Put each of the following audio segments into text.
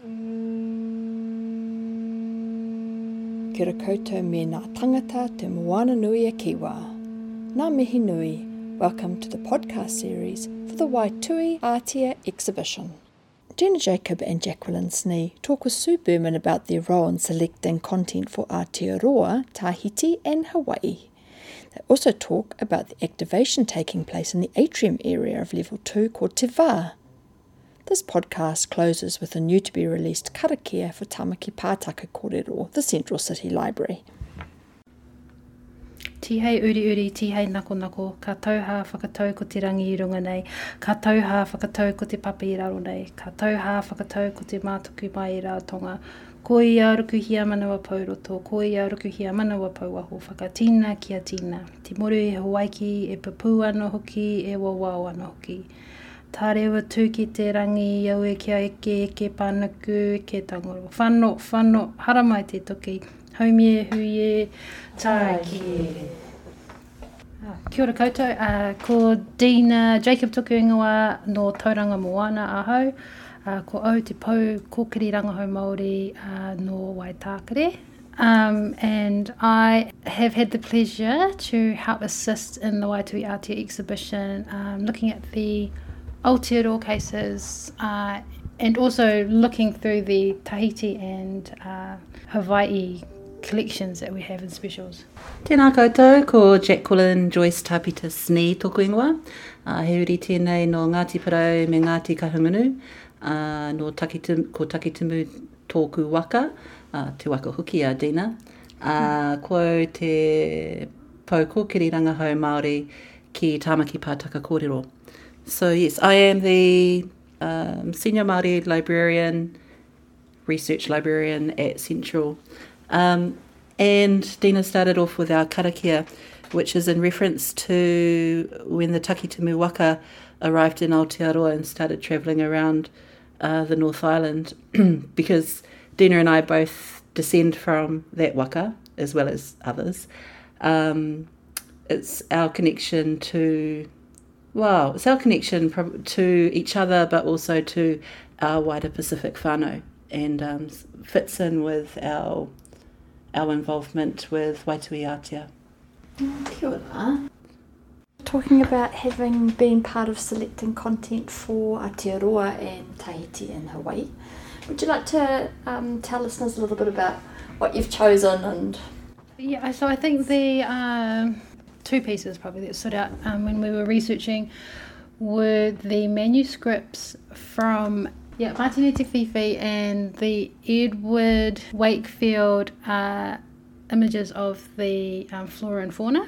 Kia koutou me ngā tangata te moana nui a Kiwa. Ngā mihi nui, welcome to the podcast series for the Waitui Aotea exhibition. Jenna Jacob and Jacqueline Snee talk with Sue Berman about their role in selecting content for Aotearoa, Tahiti and Hawaii. They also talk about the activation taking place in the atrium area of Level 2 called Te. This podcast closes with a new to be released karakia for Tamaki Pātaka Kōrero, the Central City Library. Tihei uri uri, tihei nako nako, ka tauha whakatau ko te rangi i runga nei, ka tauha whakatau ko te papi i raro nei, ka tauha whakatau ko te mātuku mai i rātonga, ko i aruku hia manawa pauroto, ko i aruku hia manawa pauaho, whakatina kia tina, te moru e hawaiki, e papu ano hoki, e wawao ano hoki. Tarewa tū ki te rangi, iau e kia eke, eke pānuku, ke tangoro. Whano, whano, haramai te toki. Haumie, huie, tāki. Ah, kia ora koutou, uh, ko Dina Jacob tuku ingoa no Tauranga Moana ahau. Uh, ko au te pau kōkiri rangahau Māori uh, no Waitākere. Um, and I have had the pleasure to help assist in the Waitui Aotea exhibition, um, looking at the Aotearoa cases uh, and also looking through the Tahiti and uh, Hawaii collections that we have in specials. Tēnā koutou, ko Jacqueline Joyce Tapita Snee tōku ingoa. Uh, he uri tēnei no Ngāti Parau me Ngāti Kahungunu, uh, no takitum, ko Takitimu tōku waka, uh, te waka huki a Dina. Uh, ko te pau kōkiri rangahau Māori ki Tāmaki Pātaka Kōrero. So yes, I am the um, senior Māori librarian, research librarian at Central. Um, and Dina started off with our karakia, which is in reference to when the Takitimu Waka arrived in Aotearoa and started travelling around uh, the North Island, because Dina and I both descend from that waka as well as others. Um, it's our connection to Wow, it's our connection to each other, but also to our wider Pacific whānau, and um, fits in with our our involvement with Waitui Aotea. Kia ora. Talking about having been part of selecting content for Aotearoa and Tahiti and Hawaii, would you like to um, tell listeners a little bit about what you've chosen and? Yeah, so I think the. Um two pieces probably that stood out um, when we were researching were the manuscripts from yeah, Matene Te Whiwhi and the Edward Wakefield uh, images of the um, flora and fauna.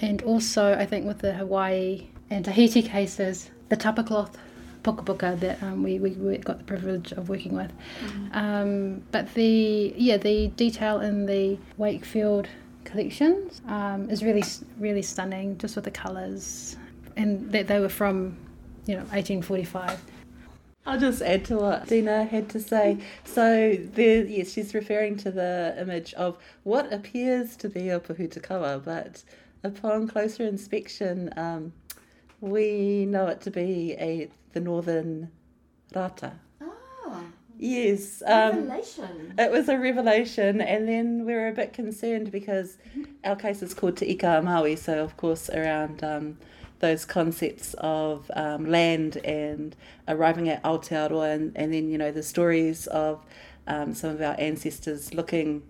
And also, I think with the Hawaii and Tahiti cases, the tapa cloth puka puka that um, we, we, we, got the privilege of working with. Mm-hmm. Um, but the yeah the detail in the Wakefield collections um, is really really stunning just with the colors and that they were from you know 1845 I'll just add to what Dina had to say. So there, yes, she's referring to the image of what appears to be a pōhutukawa, but upon closer inspection, um, we know it to be a the northern rata. Yes. Um, revelation. It was a revelation, and then we were a bit concerned because our case is called Te Ika Maui, so of course around um, those concepts of um, land and arriving at Aotearoa, and, and then, you know, the stories of um, some of our ancestors looking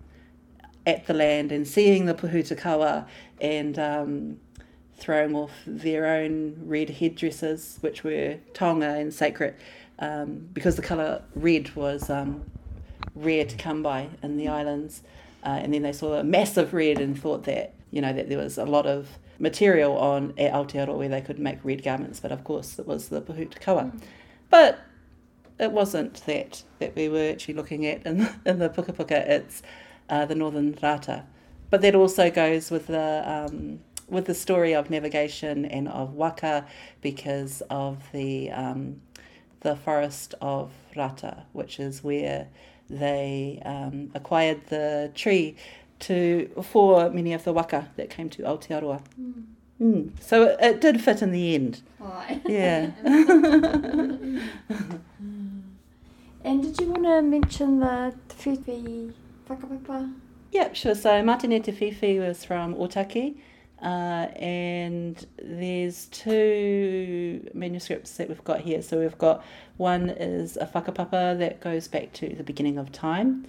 at the land and seeing the pōhutukawa and um, throwing off their own red headdresses, which were tonga and sacred um, because the colour red was um, rare to come by in the islands. Uh, and then they saw a massive red and thought that, you know, that there was a lot of material on at Aotearoa where they could make red garments, but of course it was the Pōhutukawa. Mm. But it wasn't that that we were actually looking at in the, in the Puka Puka, it's uh, the Northern Rata. But that also goes with the um, with the story of navigation and of waka because of the um, the forest of Rata, which is where they um, acquired the tree to for many of the waka that came to Aotearoa. Mm. Mm. So it, it, did fit in the end. Oh. Yeah. And did you want to mention the Whiwhi whakapapa? Yep, sure. So Matene Te Whiwhi was from Otaki. Uh, and there's two manuscripts that we've got here. So we've got one is a whakapapa that goes back to the beginning of time.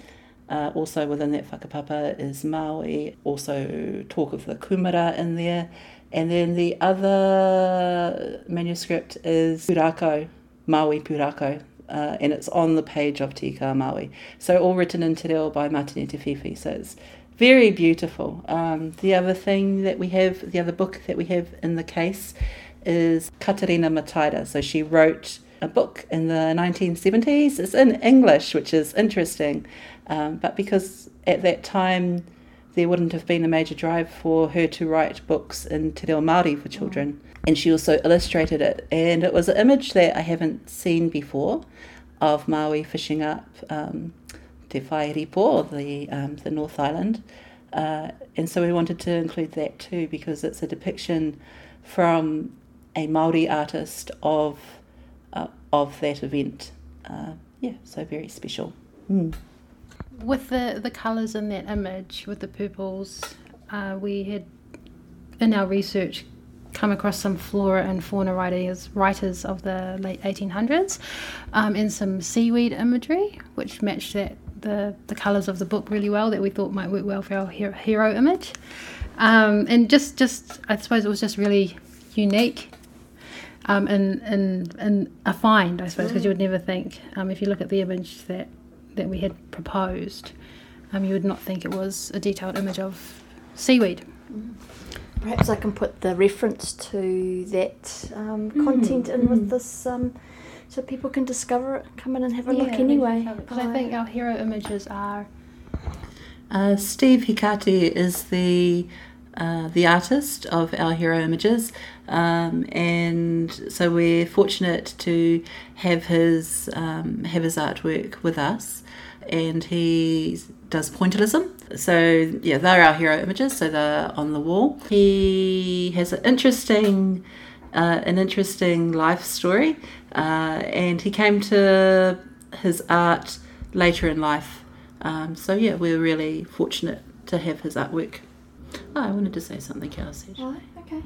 Uh, also within that whakapapa is Maui, also talk of the kumara in there. And then the other manuscript is Purako, Maui Purako, uh, and it's on the page of Tika Maui. So all written in te reo by Matene Te Whiwhi. So it's very beautiful. Um, the other thing that we have, the other book that we have in the case is Katerina Mataira. So she wrote a book in the 1970s. It's in English, which is interesting. Um, but because at that time there wouldn't have been a major drive for her to write books in Te Reo Māori for children. And she also illustrated it. And it was an image that I haven't seen before of Maui fishing up um, Te Whairipo, the, um, the North Island. Uh, and so we wanted to include that too because it's a depiction from a Maori artist of uh, of that event. Uh, yeah, so very special. Mm. With the the colours in that image, with the purples, uh, we had in our research come across some flora and fauna writers writers of the late 1800s um, and some seaweed imagery which matched that the, the colours of the book really well that we thought might work well for our hero, image. Um, and just, just, I suppose it was just really unique um, and, and, and a find, I suppose, because you would never think, um, if you look at the image that, that we had proposed, um, you would not think it was a detailed image of seaweed. Mm. Perhaps I can put the reference to that um, content mm. in with mm. this um, so people can discover it, come in and have a yeah, look anyway. Because I think our hero images are. Uh, Steve Hikati is the uh, the artist of our hero images, um, and so we're fortunate to have his um, have his artwork with us, and he does pointillism. So yeah, they're our hero images, so they're on the wall. He has an interesting uh, an interesting life story, uh, and he came to his art later in life. Um, so yeah, we're really fortunate to have his artwork. Oh, I wanted to say something else. Oh, okay.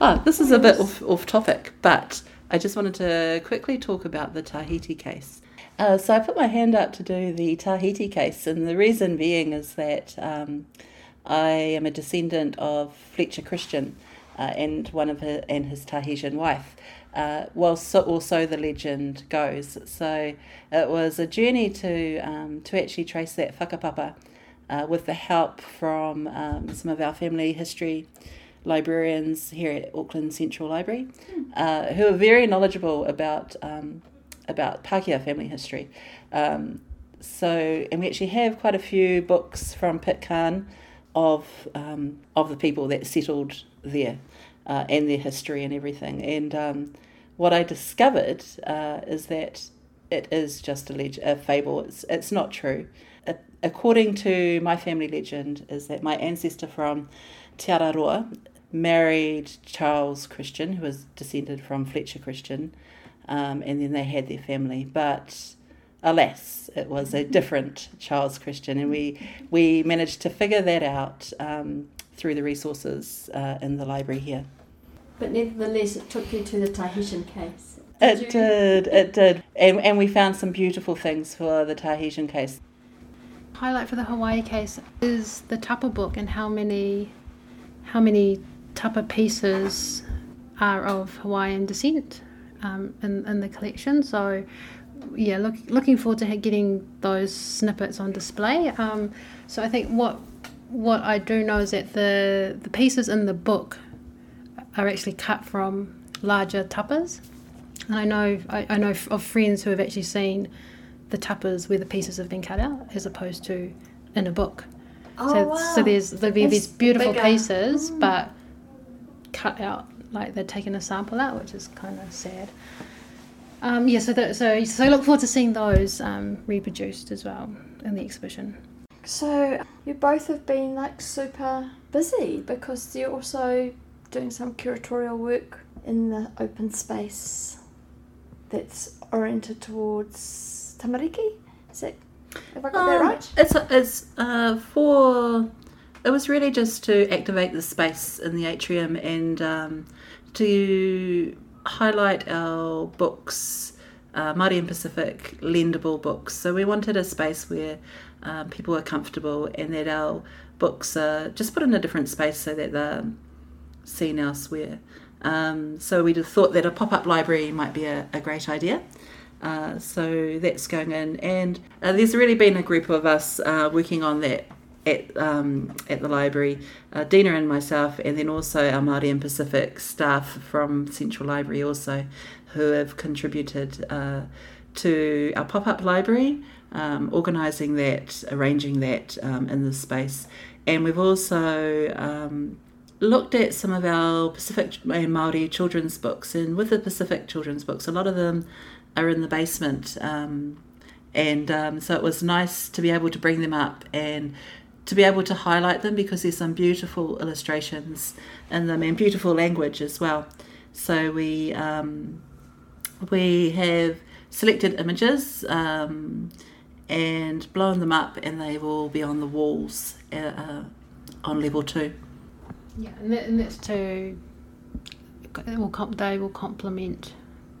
oh, this is a bit off, off topic, but I just wanted to quickly talk about the Tahiti case. Uh, so I put my hand up to do the Tahiti case, and the reason being is that um, I am a descendant of Fletcher Christian, uh, and one of her and his Tahitian wife. Uh, well, so also the legend goes. So it was a journey to um, to actually trace that whakapapa uh, with the help from um, some of our family history librarians here at Auckland Central Library, uh, who are very knowledgeable about um, about Pākehā family history. Um, so, and we actually have quite a few books from Pitcairn of um, of the people that settled there uh, and their history and everything. And um, what I discovered uh, is that it is just a, leg- a fable. It's it's not true. according to my family legend, is that my ancestor from Te Araroa married Charles Christian, who was descended from Fletcher Christian, um, and then they had their family. But alas, it was a different Charles Christian, and we we managed to figure that out um, through the resources uh, in the library here. But nevertheless, it took you to the Tahitian case. Did it you? did, it did, and and we found some beautiful things for the Tahitian case. Highlight for the Hawaii case is the tapa book and how many how many tapa pieces are of Hawaiian descent um, in in the collection. So yeah, look, looking forward to getting those snippets on display. Um, so I think what what I do know is that the the pieces in the book are actually cut from larger tapas, and I know I, I know of friends who have actually seen the tapas where the pieces have been cut out as opposed to in a book. Oh, so, wow. so there's there'll be these beautiful bigger. pieces, mm. but cut out like they're taking a sample out, which is kind of sad. Um, yeah, so, the, so so I look forward to seeing those um, reproduced as well in the exhibition. So you both have been like super busy because you're also doing some curatorial work in the open space that's oriented towards tamariki. Is it? Have I got that Um, right? It's it's uh, for. It was really just to activate the space in the atrium and um, to highlight our books, uh, Māori and Pacific lendable books. So we wanted a space where um, people are comfortable and that our books are just put in a different space so that they're seen elsewhere. Um, so we thought that a pop up library might be a, a great idea. Uh, so that's going in, and uh, there's really been a group of us uh, working on that at um, at the library. Uh, Dina and myself, and then also our Māori and Pacific staff from Central Library also, who have contributed uh, to our pop up library, um, organising that, arranging that um, in the space, and we've also um, looked at some of our Pacific and Maori children's books, and with the Pacific children's books, a lot of them are in the basement, um, and um, so it was nice to be able to bring them up and to be able to highlight them because there's some beautiful illustrations in them and beautiful language as well. So we um, we have selected images um, and blown them up, and they will be on the walls uh, uh, on level two. Yeah, and, that, and that's to will comp, they will complement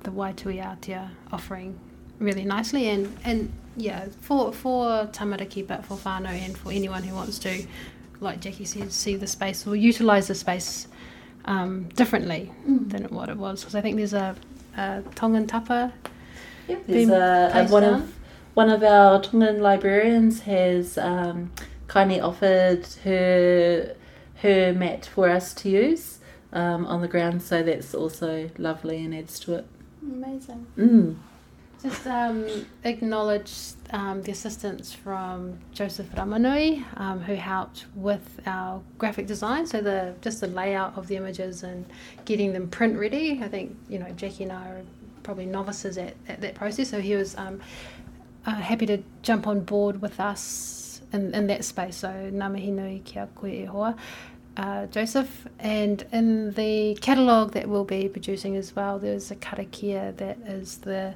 the Waitui Aotea offering really nicely and and yeah for for tamariki but for whānau and for anyone who wants to like Jackie said see the space or utilise the space um, differently than what it was because I think there's a, a Tongan tapa Yep, There's a, a one down. of one of our Tongan librarians has um, kindly offered her her mat for us to use um, on the ground, so that's also lovely and adds to it. Amazing. Mm. Just um, acknowledge um, the assistance from Joseph Ramanui, um, who helped with our graphic design. So the just the layout of the images and getting them print ready. I think you know Jackie and I are probably novices at, at that process. So he was um, uh, happy to jump on board with us in, in that space. So ngā mihi nui kia koe e hoa. Uh, Joseph, and in the catalogue that we'll be producing as well, there's a karakia that is the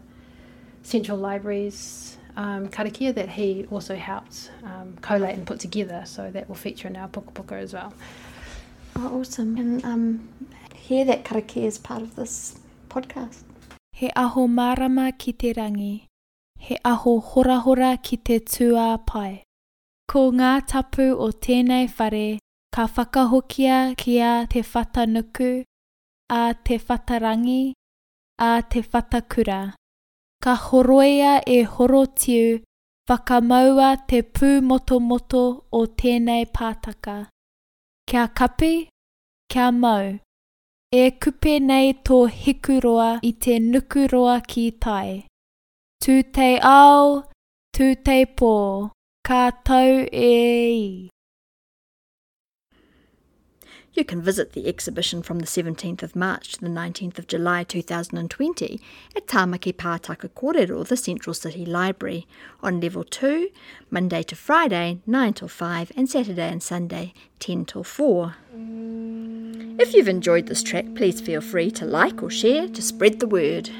Central Library's um, karakia that he also helped um, collate and put together, so that will feature in our puka puka as well. Oh, awesome. And um, hear that karakia is part of this podcast. He aho marama ki te rangi. He aho horahora ki te tua pai. Ko ngā tapu o tēnei whare, ka whakahokia kia te whatanuku, a te whatarangi, a te whatakura. Ka horoia e horotiu, whakamaua te pū o tēnei pātaka. Kia kapi, kia mau. E kupe nei tō hikuroa i te nukuroa ki tai. Tū te ao, tū te pō, ka tau e i. You can visit the exhibition from the 17th of March to the 19th of July 2020 at Tāmaki Pātaka Kōrero, the Central City Library, on level 2, Monday to Friday, 9 till 5, and Saturday and Sunday, 10 till 4. If you've enjoyed this track, please feel free to like or share to spread the word.